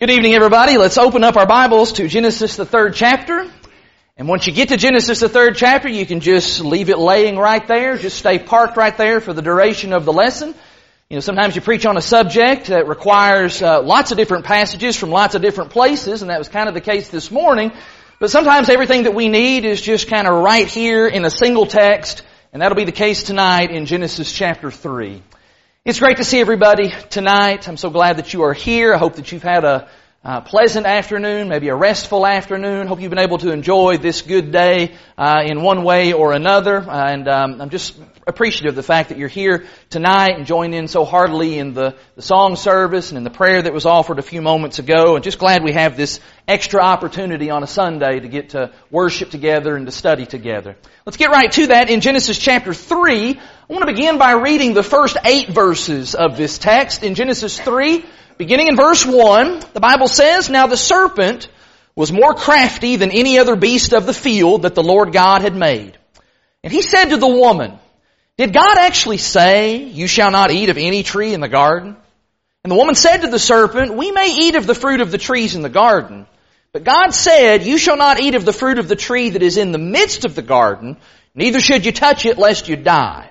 Good evening, everybody. Let's open up our Bibles to Genesis, the third chapter. And once you get to Genesis, the third chapter, you can just leave it laying right there. Just stay parked right there for the duration of the lesson. You know, sometimes you preach on a subject that requires uh, lots of different passages from lots of different places, and that was kind of the case this morning. But sometimes everything that we need is just kind of right here in a single text, and that'll be the case tonight in Genesis chapter 3. It's great to see everybody tonight. I'm so glad that you are here. I hope that you've had a uh, pleasant afternoon, maybe a restful afternoon. Hope you've been able to enjoy this good day uh, in one way or another. Uh, and um, I'm just appreciative of the fact that you're here tonight and joined in so heartily in the, the song service and in the prayer that was offered a few moments ago. And just glad we have this extra opportunity on a Sunday to get to worship together and to study together. Let's get right to that in Genesis chapter 3. I want to begin by reading the first eight verses of this text in Genesis 3. Beginning in verse 1, the Bible says, Now the serpent was more crafty than any other beast of the field that the Lord God had made. And he said to the woman, Did God actually say, You shall not eat of any tree in the garden? And the woman said to the serpent, We may eat of the fruit of the trees in the garden. But God said, You shall not eat of the fruit of the tree that is in the midst of the garden, neither should you touch it lest you die.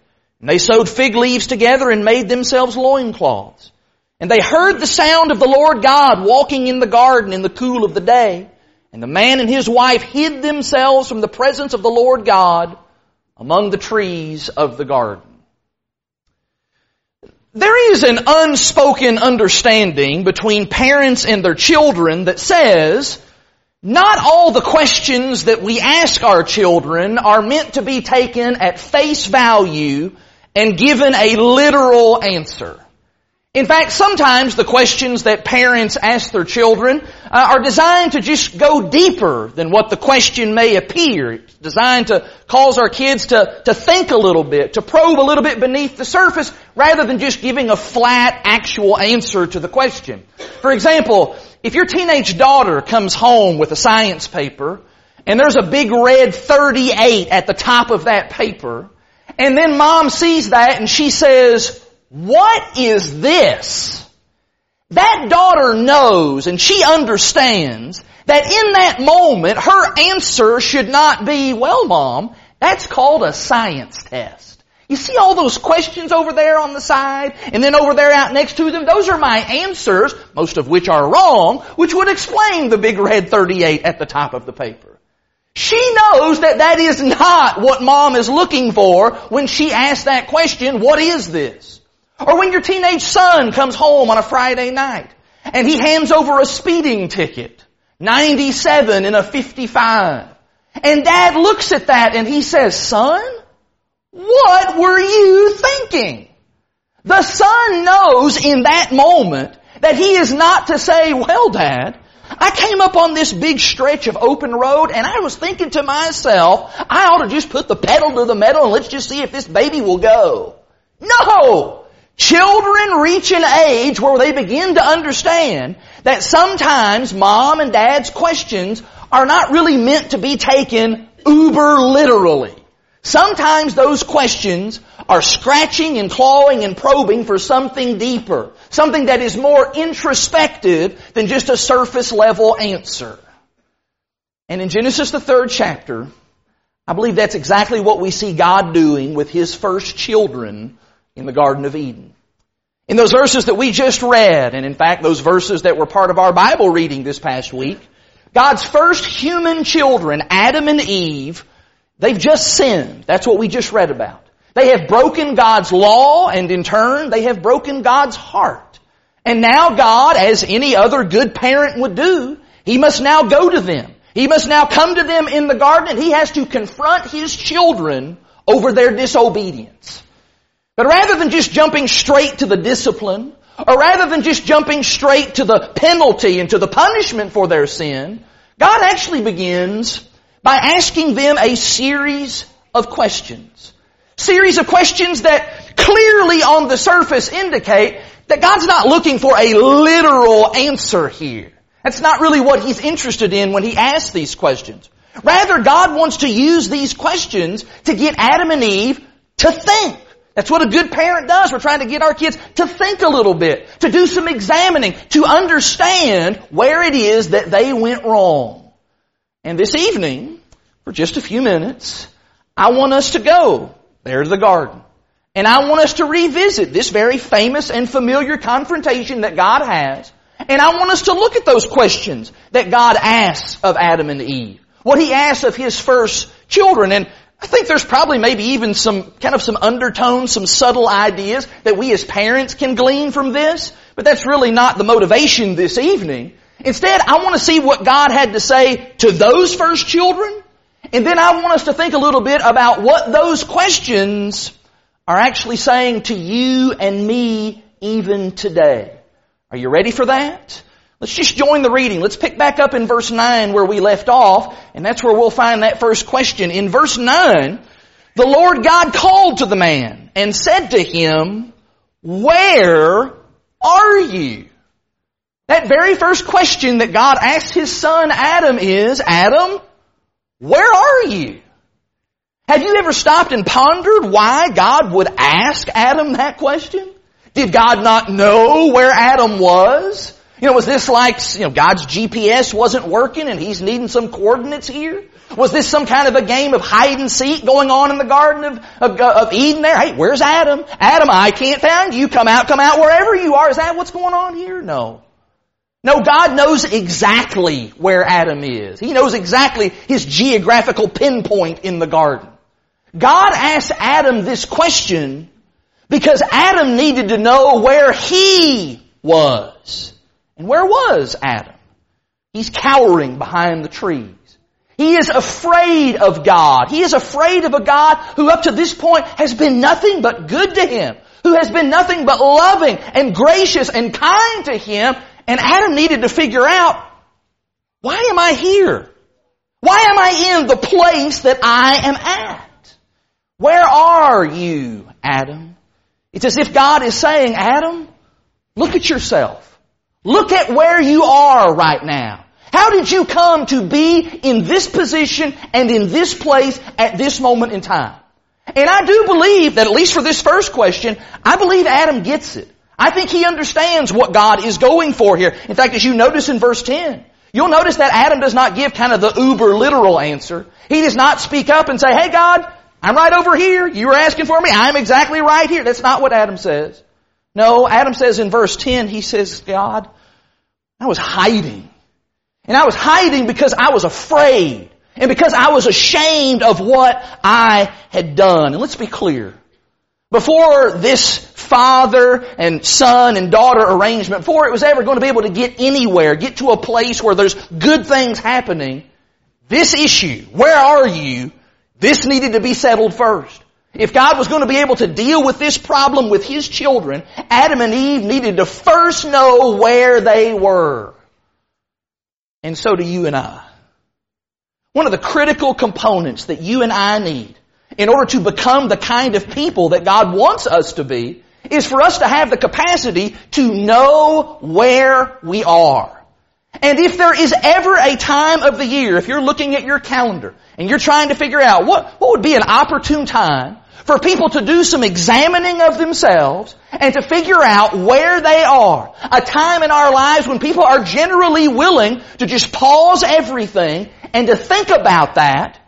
And they sewed fig leaves together and made themselves loincloths. And they heard the sound of the Lord God walking in the garden in the cool of the day. And the man and his wife hid themselves from the presence of the Lord God among the trees of the garden. There is an unspoken understanding between parents and their children that says, not all the questions that we ask our children are meant to be taken at face value and given a literal answer. In fact, sometimes the questions that parents ask their children uh, are designed to just go deeper than what the question may appear. It's designed to cause our kids to, to think a little bit, to probe a little bit beneath the surface, rather than just giving a flat, actual answer to the question. For example, if your teenage daughter comes home with a science paper, and there's a big red 38 at the top of that paper, and then mom sees that and she says, what is this? That daughter knows and she understands that in that moment her answer should not be, well mom, that's called a science test. You see all those questions over there on the side and then over there out next to them? Those are my answers, most of which are wrong, which would explain the big red 38 at the top of the paper. She knows that that is not what mom is looking for when she asks that question, what is this? Or when your teenage son comes home on a Friday night and he hands over a speeding ticket, 97 in a 55. And dad looks at that and he says, son, what were you thinking? The son knows in that moment that he is not to say, well dad, I came up on this big stretch of open road and I was thinking to myself, I ought to just put the pedal to the metal and let's just see if this baby will go. No! Children reach an age where they begin to understand that sometimes mom and dad's questions are not really meant to be taken uber literally. Sometimes those questions are scratching and clawing and probing for something deeper, something that is more introspective than just a surface level answer. And in Genesis the third chapter, I believe that's exactly what we see God doing with His first children in the Garden of Eden. In those verses that we just read, and in fact those verses that were part of our Bible reading this past week, God's first human children, Adam and Eve, they've just sinned. That's what we just read about. They have broken God's law and in turn they have broken God's heart. And now God, as any other good parent would do, He must now go to them. He must now come to them in the garden and He has to confront His children over their disobedience. But rather than just jumping straight to the discipline or rather than just jumping straight to the penalty and to the punishment for their sin, God actually begins by asking them a series of questions. Series of questions that clearly on the surface indicate that God's not looking for a literal answer here. That's not really what He's interested in when He asks these questions. Rather, God wants to use these questions to get Adam and Eve to think. That's what a good parent does. We're trying to get our kids to think a little bit, to do some examining, to understand where it is that they went wrong. And this evening, for just a few minutes, I want us to go there to the garden. And I want us to revisit this very famous and familiar confrontation that God has. And I want us to look at those questions that God asks of Adam and Eve. What He asks of His first children. And I think there's probably maybe even some kind of some undertones, some subtle ideas that we as parents can glean from this, but that's really not the motivation this evening. Instead, I want to see what God had to say to those first children, and then I want us to think a little bit about what those questions are actually saying to you and me even today. Are you ready for that? Let's just join the reading. Let's pick back up in verse 9 where we left off, and that's where we'll find that first question. In verse 9, the Lord God called to the man and said to him, Where are you? That very first question that God asked his son Adam is, Adam, where are you? Have you ever stopped and pondered why God would ask Adam that question? Did God not know where Adam was? You know, was this like, you know, God's GPS wasn't working and He's needing some coordinates here? Was this some kind of a game of hide and seek going on in the Garden of, of, of Eden there? Hey, where's Adam? Adam, I can't find you. Come out, come out wherever you are. Is that what's going on here? No. No, God knows exactly where Adam is. He knows exactly his geographical pinpoint in the garden. God asked Adam this question because Adam needed to know where he was. And where was Adam? He's cowering behind the trees. He is afraid of God. He is afraid of a God who up to this point has been nothing but good to him, who has been nothing but loving and gracious and kind to him. And Adam needed to figure out, why am I here? Why am I in the place that I am at? Where are you, Adam? It's as if God is saying, Adam, look at yourself. Look at where you are right now. How did you come to be in this position and in this place at this moment in time? And I do believe that at least for this first question, I believe Adam gets it. I think he understands what God is going for here. In fact, as you notice in verse 10, you'll notice that Adam does not give kind of the uber literal answer. He does not speak up and say, hey God, I'm right over here. You were asking for me. I'm exactly right here. That's not what Adam says. No, Adam says in verse 10, he says, God, I was hiding. And I was hiding because I was afraid. And because I was ashamed of what I had done. And let's be clear. Before this father and son and daughter arrangement, before it was ever going to be able to get anywhere, get to a place where there's good things happening, this issue, where are you, this needed to be settled first. If God was going to be able to deal with this problem with His children, Adam and Eve needed to first know where they were. And so do you and I. One of the critical components that you and I need in order to become the kind of people that God wants us to be is for us to have the capacity to know where we are. And if there is ever a time of the year, if you're looking at your calendar and you're trying to figure out what, what would be an opportune time for people to do some examining of themselves and to figure out where they are. A time in our lives when people are generally willing to just pause everything and to think about that.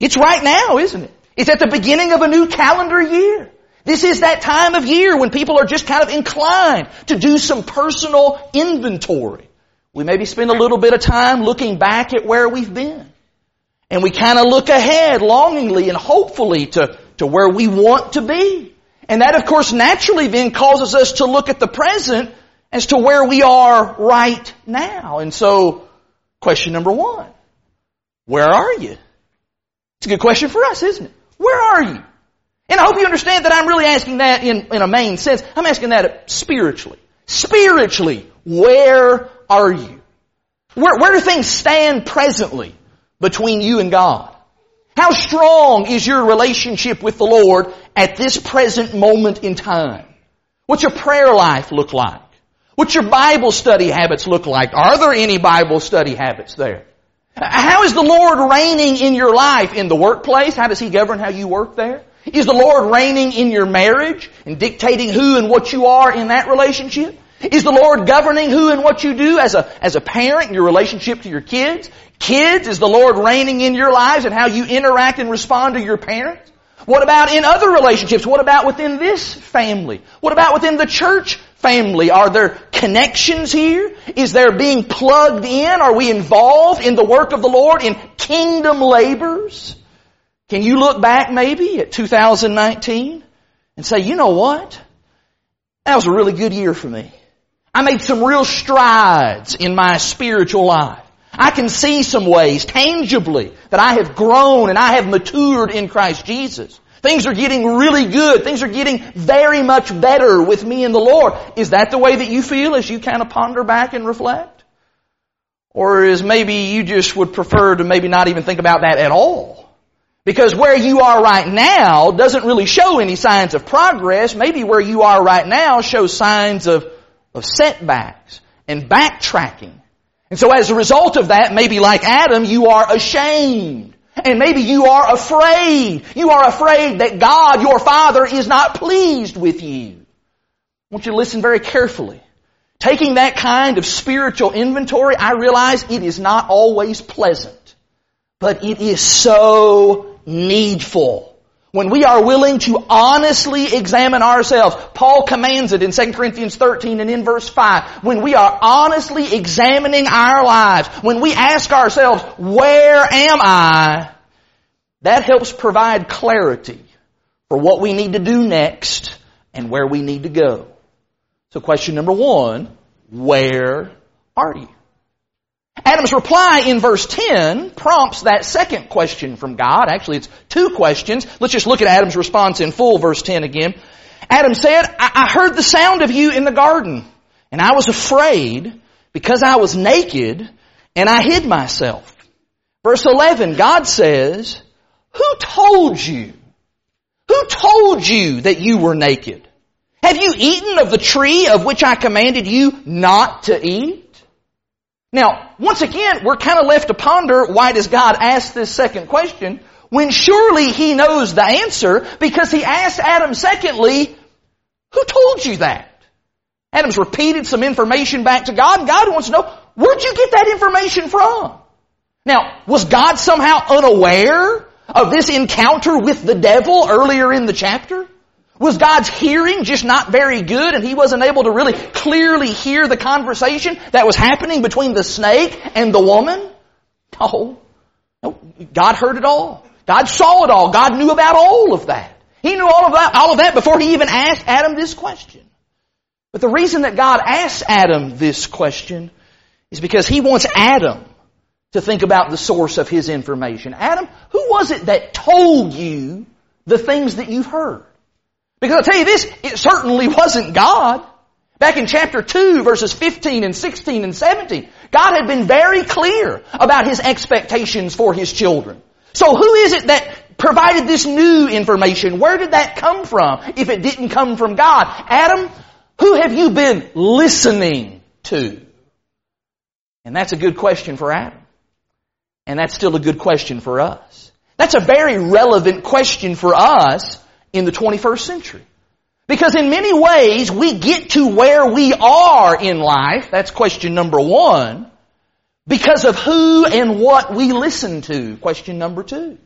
It's right now, isn't it? It's at the beginning of a new calendar year. This is that time of year when people are just kind of inclined to do some personal inventory. We maybe spend a little bit of time looking back at where we've been. And we kind of look ahead longingly and hopefully to to where we want to be. And that of course naturally then causes us to look at the present as to where we are right now. And so, question number one, where are you? It's a good question for us, isn't it? Where are you? And I hope you understand that I'm really asking that in, in a main sense. I'm asking that spiritually. Spiritually, where are you? Where, where do things stand presently between you and God? How strong is your relationship with the Lord at this present moment in time? What's your prayer life look like? What's your Bible study habits look like? Are there any Bible study habits there? How is the Lord reigning in your life in the workplace? How does He govern how you work there? Is the Lord reigning in your marriage and dictating who and what you are in that relationship? Is the Lord governing who and what you do as a, as a parent, in your relationship to your kids? Kids, is the Lord reigning in your lives and how you interact and respond to your parents? What about in other relationships? What about within this family? What about within the church family? Are there connections here? Is there being plugged in? Are we involved in the work of the Lord in kingdom labors? Can you look back maybe at 2019 and say, you know what? That was a really good year for me. I made some real strides in my spiritual life. I can see some ways tangibly that I have grown and I have matured in Christ Jesus. Things are getting really good. Things are getting very much better with me and the Lord. Is that the way that you feel as you kind of ponder back and reflect? Or is maybe you just would prefer to maybe not even think about that at all? Because where you are right now doesn't really show any signs of progress. Maybe where you are right now shows signs of, of setbacks and backtracking and so as a result of that, maybe like Adam, you are ashamed. And maybe you are afraid. You are afraid that God, your Father, is not pleased with you. I want you to listen very carefully. Taking that kind of spiritual inventory, I realize it is not always pleasant, but it is so needful. When we are willing to honestly examine ourselves, Paul commands it in 2 Corinthians 13 and in verse 5. When we are honestly examining our lives, when we ask ourselves, where am I? That helps provide clarity for what we need to do next and where we need to go. So question number one, where are you? Adam's reply in verse 10 prompts that second question from God. Actually, it's two questions. Let's just look at Adam's response in full, verse 10 again. Adam said, I, I heard the sound of you in the garden, and I was afraid because I was naked and I hid myself. Verse 11, God says, who told you? Who told you that you were naked? Have you eaten of the tree of which I commanded you not to eat? Now, once again, we're kind of left to ponder why does God ask this second question when surely He knows the answer because He asked Adam secondly, who told you that? Adam's repeated some information back to God God wants to know, where'd you get that information from? Now, was God somehow unaware of this encounter with the devil earlier in the chapter? Was God's hearing just not very good and he wasn't able to really clearly hear the conversation that was happening between the snake and the woman? No. no. God heard it all. God saw it all. God knew about all of that. He knew all of that, all of that before he even asked Adam this question. But the reason that God asked Adam this question is because he wants Adam to think about the source of his information. Adam, who was it that told you the things that you've heard? Because I'll tell you this, it certainly wasn't God. Back in chapter 2 verses 15 and 16 and 17, God had been very clear about His expectations for His children. So who is it that provided this new information? Where did that come from if it didn't come from God? Adam, who have you been listening to? And that's a good question for Adam. And that's still a good question for us. That's a very relevant question for us in the 21st century. Because in many ways, we get to where we are in life, that's question number one, because of who and what we listen to, question number two.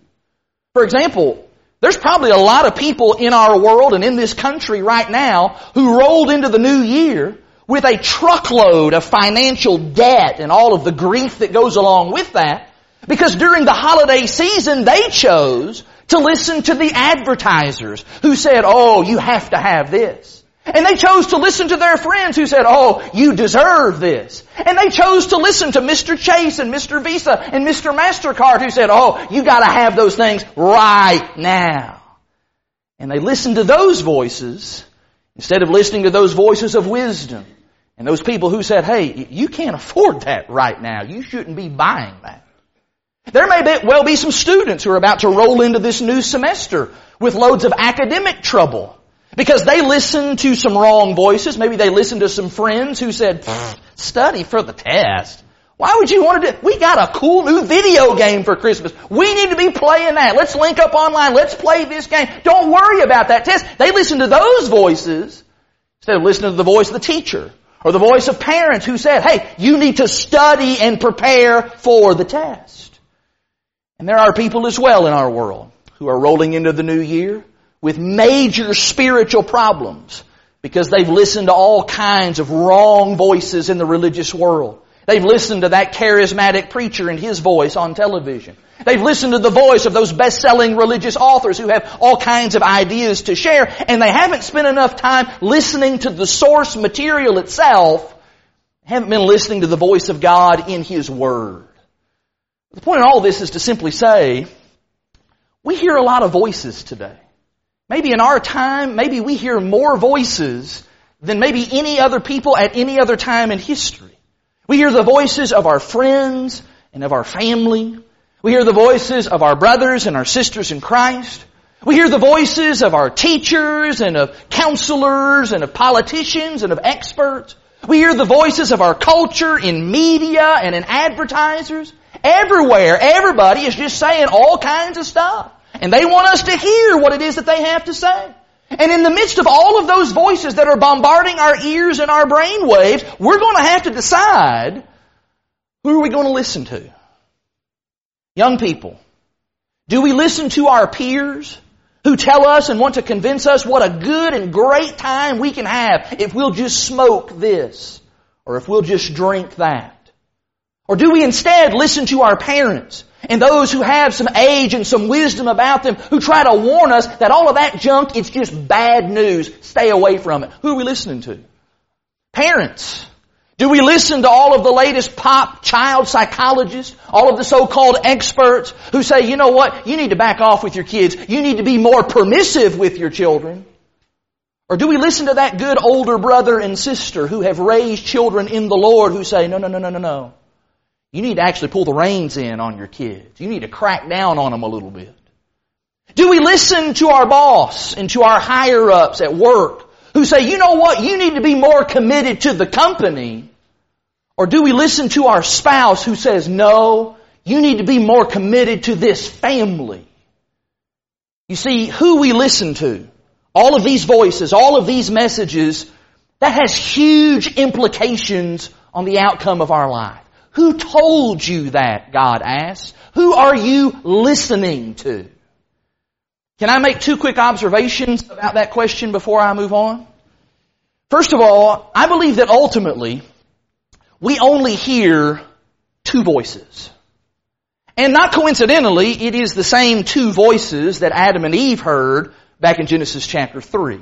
For example, there's probably a lot of people in our world and in this country right now who rolled into the new year with a truckload of financial debt and all of the grief that goes along with that because during the holiday season they chose to listen to the advertisers who said, oh, you have to have this. And they chose to listen to their friends who said, oh, you deserve this. And they chose to listen to Mr. Chase and Mr. Visa and Mr. MasterCard who said, oh, you gotta have those things right now. And they listened to those voices instead of listening to those voices of wisdom And those people who said, hey, you can't afford that right now. You shouldn't be buying that. There may be, well be some students who are about to roll into this new semester with loads of academic trouble because they listened to some wrong voices. Maybe they listened to some friends who said, study for the test. Why would you want to do, we got a cool new video game for Christmas. We need to be playing that. Let's link up online. Let's play this game. Don't worry about that test. They listen to those voices instead of listening to the voice of the teacher or the voice of parents who said, hey, you need to study and prepare for the test. And there are people as well in our world who are rolling into the new year with major spiritual problems because they've listened to all kinds of wrong voices in the religious world. They've listened to that charismatic preacher and his voice on television. They've listened to the voice of those best-selling religious authors who have all kinds of ideas to share, and they haven't spent enough time listening to the source material itself, haven't been listening to the voice of God in His Word. The point in all this is to simply say, we hear a lot of voices today. Maybe in our time, maybe we hear more voices than maybe any other people at any other time in history. We hear the voices of our friends and of our family. We hear the voices of our brothers and our sisters in Christ. We hear the voices of our teachers and of counselors and of politicians and of experts. We hear the voices of our culture in media and in advertisers. Everywhere, everybody is just saying all kinds of stuff. And they want us to hear what it is that they have to say. And in the midst of all of those voices that are bombarding our ears and our brain waves, we're going to have to decide who are we going to listen to? Young people, do we listen to our peers who tell us and want to convince us what a good and great time we can have if we'll just smoke this or if we'll just drink that? Or do we instead listen to our parents and those who have some age and some wisdom about them who try to warn us that all of that junk, it's just bad news. Stay away from it. Who are we listening to? Parents. Do we listen to all of the latest pop child psychologists, all of the so-called experts who say, you know what, you need to back off with your kids. You need to be more permissive with your children. Or do we listen to that good older brother and sister who have raised children in the Lord who say, no, no, no, no, no, no. You need to actually pull the reins in on your kids. You need to crack down on them a little bit. Do we listen to our boss and to our higher ups at work who say, you know what, you need to be more committed to the company? Or do we listen to our spouse who says, no, you need to be more committed to this family? You see, who we listen to, all of these voices, all of these messages, that has huge implications on the outcome of our life. Who told you that, God asks? Who are you listening to? Can I make two quick observations about that question before I move on? First of all, I believe that ultimately, we only hear two voices. And not coincidentally, it is the same two voices that Adam and Eve heard back in Genesis chapter 3.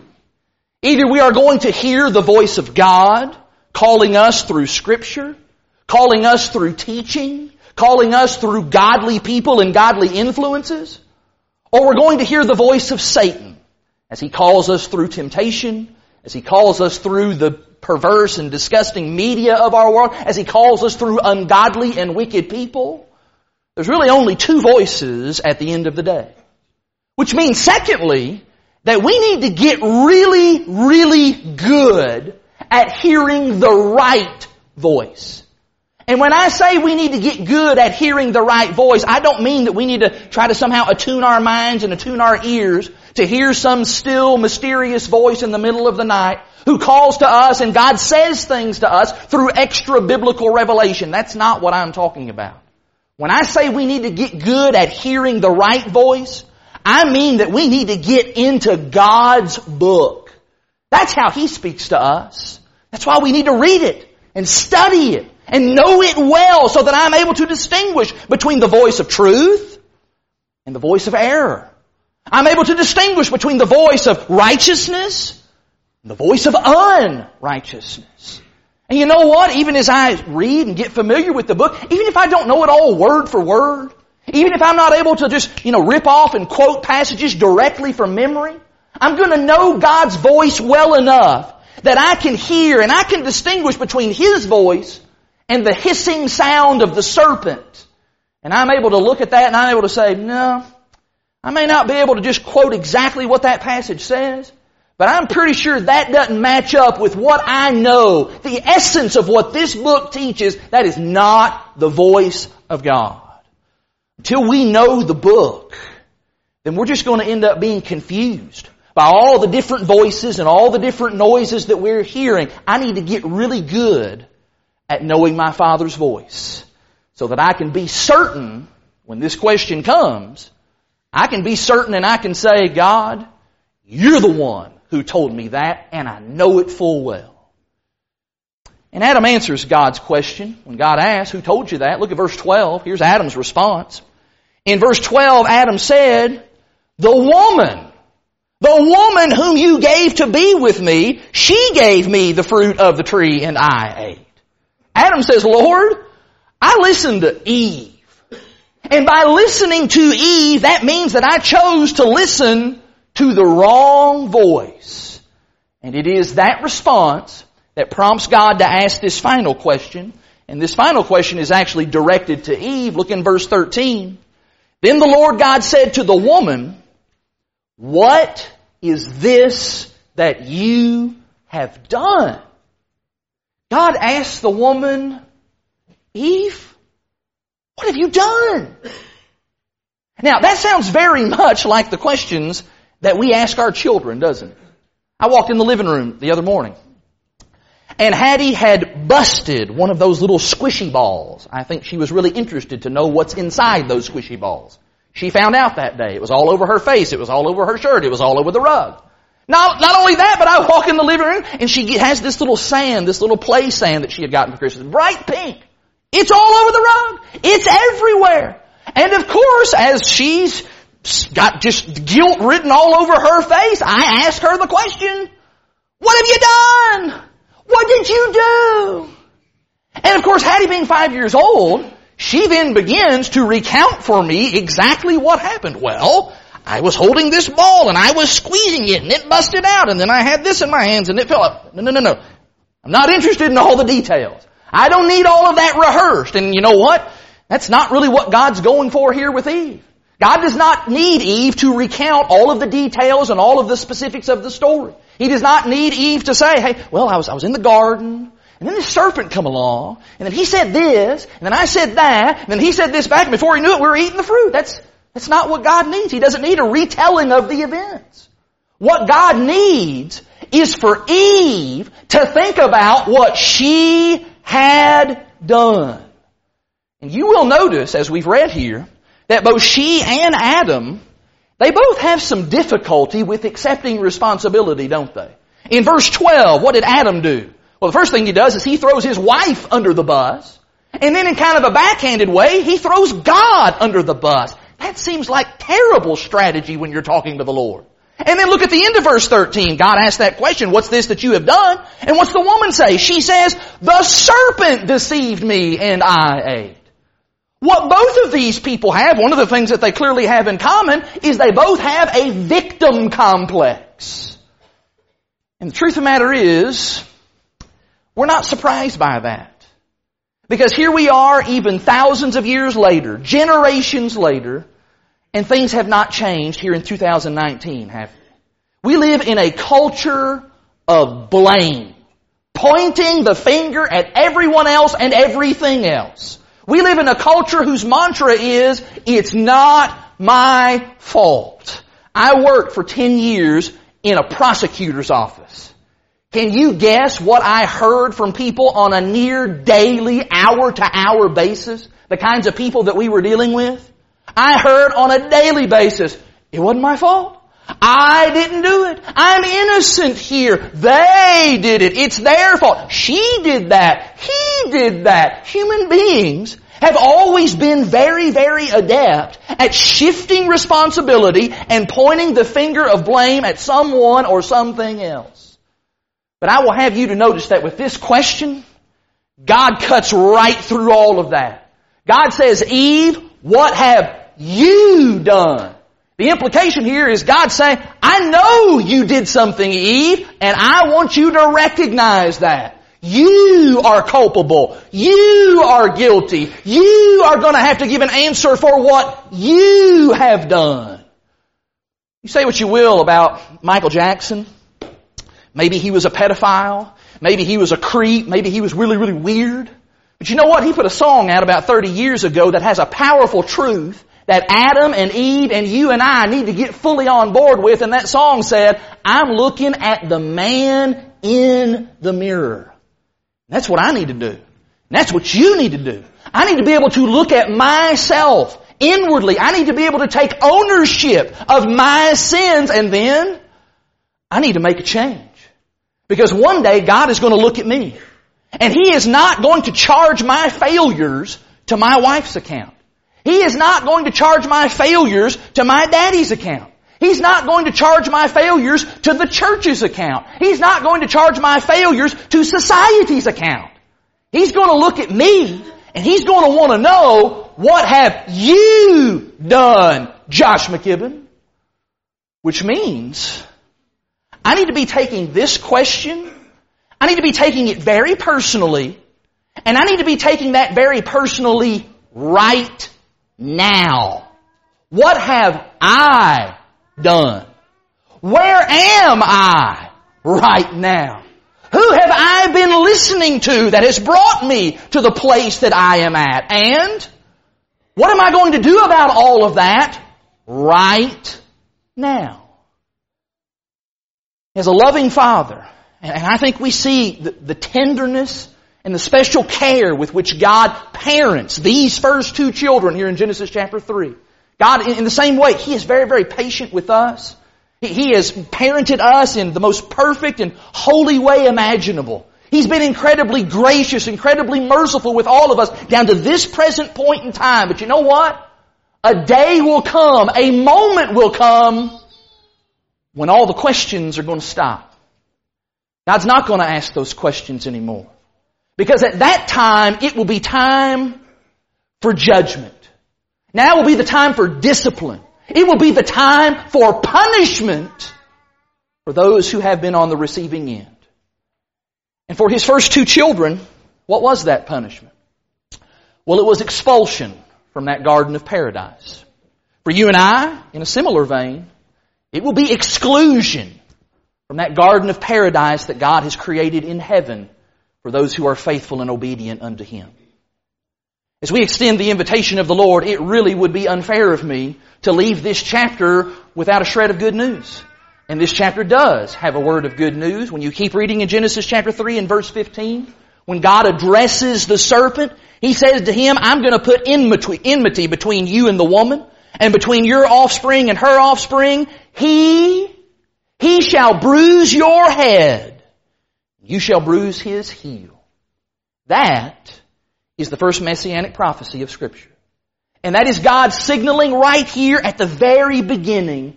Either we are going to hear the voice of God calling us through scripture, calling us through teaching, calling us through godly people and godly influences, or we're going to hear the voice of Satan as he calls us through temptation, as he calls us through the perverse and disgusting media of our world, as he calls us through ungodly and wicked people. There's really only two voices at the end of the day. Which means, secondly, that we need to get really, really good at hearing the right voice. And when I say we need to get good at hearing the right voice, I don't mean that we need to try to somehow attune our minds and attune our ears to hear some still mysterious voice in the middle of the night who calls to us and God says things to us through extra biblical revelation. That's not what I'm talking about. When I say we need to get good at hearing the right voice, I mean that we need to get into God's book. That's how He speaks to us. That's why we need to read it and study it and know it well so that I'm able to distinguish between the voice of truth and the voice of error. I'm able to distinguish between the voice of righteousness and the voice of unrighteousness. And you know what? Even as I read and get familiar with the book, even if I don't know it all word for word, even if I'm not able to just, you know, rip off and quote passages directly from memory, I'm going to know God's voice well enough that I can hear and I can distinguish between His voice and the hissing sound of the serpent. And I'm able to look at that and I'm able to say, no, I may not be able to just quote exactly what that passage says, but I'm pretty sure that doesn't match up with what I know, the essence of what this book teaches. That is not the voice of God. Until we know the book, then we're just going to end up being confused by all the different voices and all the different noises that we're hearing. I need to get really good at knowing my Father's voice so that I can be certain when this question comes, I can be certain and I can say, God, you're the one who told me that and I know it full well. And Adam answers God's question when God asks, who told you that? Look at verse 12. Here's Adam's response. In verse 12, Adam said, the woman, the woman whom you gave to be with me, she gave me the fruit of the tree and I ate. Adam says, Lord, I listened to Eve. And by listening to Eve, that means that I chose to listen to the wrong voice. And it is that response that prompts God to ask this final question. And this final question is actually directed to Eve. Look in verse 13. Then the Lord God said to the woman, What is this that you have done? God asked the woman, Eve, what have you done? Now that sounds very much like the questions that we ask our children, doesn't it? I walked in the living room the other morning and Hattie had busted one of those little squishy balls. I think she was really interested to know what's inside those squishy balls. She found out that day. It was all over her face. It was all over her shirt. It was all over the rug. Not, not only that, but I walk in the living room and she has this little sand, this little play sand that she had gotten for Christmas. Bright pink. It's all over the rug. It's everywhere. And of course, as she's got just guilt written all over her face, I ask her the question, what have you done? What did you do? And of course, Hattie being five years old, she then begins to recount for me exactly what happened. Well, I was holding this ball and I was squeezing it and it busted out and then I had this in my hands and it fell up. No, no, no, no. I'm not interested in all the details. I don't need all of that rehearsed. And you know what? That's not really what God's going for here with Eve. God does not need Eve to recount all of the details and all of the specifics of the story. He does not need Eve to say, hey, well, I was, I was in the garden and then the serpent come along, and then he said this, and then I said that, and then he said this back, and before he knew it, we were eating the fruit. That's, that's not what God needs. He doesn't need a retelling of the events. What God needs is for Eve to think about what she had done. And you will notice, as we've read here, that both she and Adam, they both have some difficulty with accepting responsibility, don't they? In verse 12, what did Adam do? Well, the first thing he does is he throws his wife under the bus. And then in kind of a backhanded way, he throws God under the bus. That seems like terrible strategy when you're talking to the Lord. And then look at the end of verse 13. God asks that question, what's this that you have done? And what's the woman say? She says, the serpent deceived me and I ate. What both of these people have, one of the things that they clearly have in common, is they both have a victim complex. And the truth of the matter is, we're not surprised by that. Because here we are even thousands of years later, generations later, and things have not changed here in 2019, have we? We live in a culture of blame. Pointing the finger at everyone else and everything else. We live in a culture whose mantra is, it's not my fault. I worked for 10 years in a prosecutor's office. Can you guess what I heard from people on a near daily, hour to hour basis? The kinds of people that we were dealing with? I heard on a daily basis, it wasn't my fault. I didn't do it. I'm innocent here. They did it. It's their fault. She did that. He did that. Human beings have always been very, very adept at shifting responsibility and pointing the finger of blame at someone or something else. But I will have you to notice that with this question, God cuts right through all of that. God says, Eve, what have you done? The implication here is God saying, I know you did something, Eve, and I want you to recognize that. You are culpable. You are guilty. You are going to have to give an answer for what you have done. You say what you will about Michael Jackson. Maybe he was a pedophile. Maybe he was a creep. Maybe he was really, really weird. But you know what? He put a song out about 30 years ago that has a powerful truth that Adam and Eve and you and I need to get fully on board with. And that song said, I'm looking at the man in the mirror. That's what I need to do. That's what you need to do. I need to be able to look at myself inwardly. I need to be able to take ownership of my sins and then I need to make a change. Because one day God is going to look at me and He is not going to charge my failures to my wife's account. He is not going to charge my failures to my daddy's account. He's not going to charge my failures to the church's account. He's not going to charge my failures to society's account. He's going to look at me and he's going to want to know what have you done, Josh McKibben? Which means I need to be taking this question, I need to be taking it very personally, and I need to be taking that very personally right now. What have I done? Where am I right now? Who have I been listening to that has brought me to the place that I am at? And what am I going to do about all of that right now? As a loving father, and I think we see the, tenderness and the special care with which God parents these first two children here in Genesis chapter 3. God, in the same way, He is very, very patient with us. He has parented us in the most perfect and holy way imaginable. He's been incredibly gracious, incredibly merciful with all of us down to this present point in time. But you know what? A day will come, a moment will come when all the questions are going to stop. God's not going to ask those questions anymore. Because at that time, it will be time for judgment. Now will be the time for discipline. It will be the time for punishment for those who have been on the receiving end. And for his first two children, what was that punishment? Well, it was expulsion from that garden of paradise. For you and I, in a similar vein, it will be exclusion from that garden of paradise that God has created in heaven for those who are faithful and obedient unto Him. As we extend the invitation of the Lord, it really would be unfair of me to leave this chapter without a shred of good news. And this chapter does have a word of good news. When you keep reading in Genesis chapter 3 and verse 15, when God addresses the serpent, He says to him, I'm going to put enmity between you and the woman, and between your offspring and her offspring. He, He shall bruise your head, you shall bruise his heel. That is the first messianic prophecy of scripture. And that is God signaling right here at the very beginning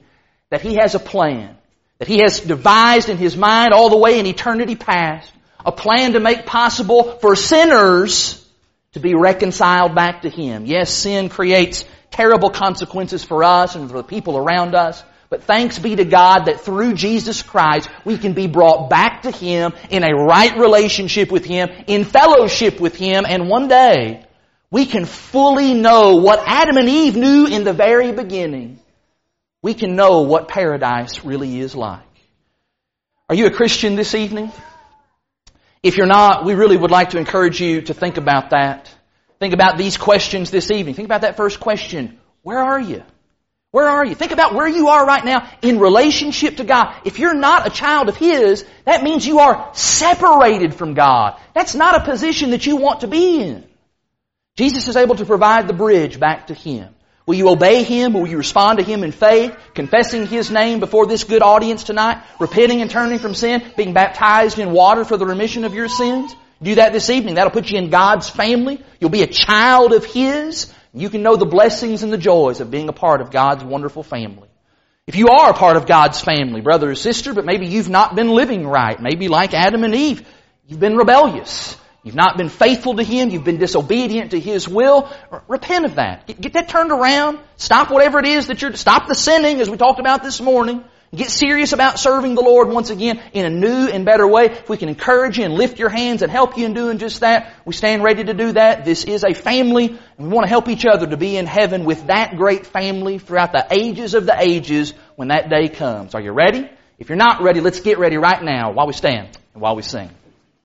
that he has a plan. That he has devised in his mind all the way in eternity past a plan to make possible for sinners to be reconciled back to him. Yes, sin creates terrible consequences for us and for the people around us. But thanks be to God that through Jesus Christ we can be brought back to Him in a right relationship with Him, in fellowship with Him, and one day we can fully know what Adam and Eve knew in the very beginning. We can know what paradise really is like. Are you a Christian this evening? If you're not, we really would like to encourage you to think about that. Think about these questions this evening. Think about that first question. Where are you? Where are you? Think about where you are right now in relationship to God. If you're not a child of His, that means you are separated from God. That's not a position that you want to be in. Jesus is able to provide the bridge back to Him. Will you obey Him? Will you respond to Him in faith, confessing His name before this good audience tonight, repenting and turning from sin, being baptized in water for the remission of your sins? Do that this evening. That'll put you in God's family. You'll be a child of His. You can know the blessings and the joys of being a part of God's wonderful family. If you are a part of God's family, brother or sister, but maybe you've not been living right, maybe like Adam and Eve, you've been rebellious. You've not been faithful to Him. You've been disobedient to His will. Repent of that. Get, that turned around. Stop whatever it is that you're, stop the sinning as we talked about this morning. Get serious about serving the Lord once again in a new and better way. If we can encourage you and lift your hands and help you in doing just that, we stand ready to do that. This is a family and we want to help each other to be in heaven with that great family throughout the ages of the ages when that day comes. Are you ready? If you're not ready, let's get ready right now while we stand and while we sing.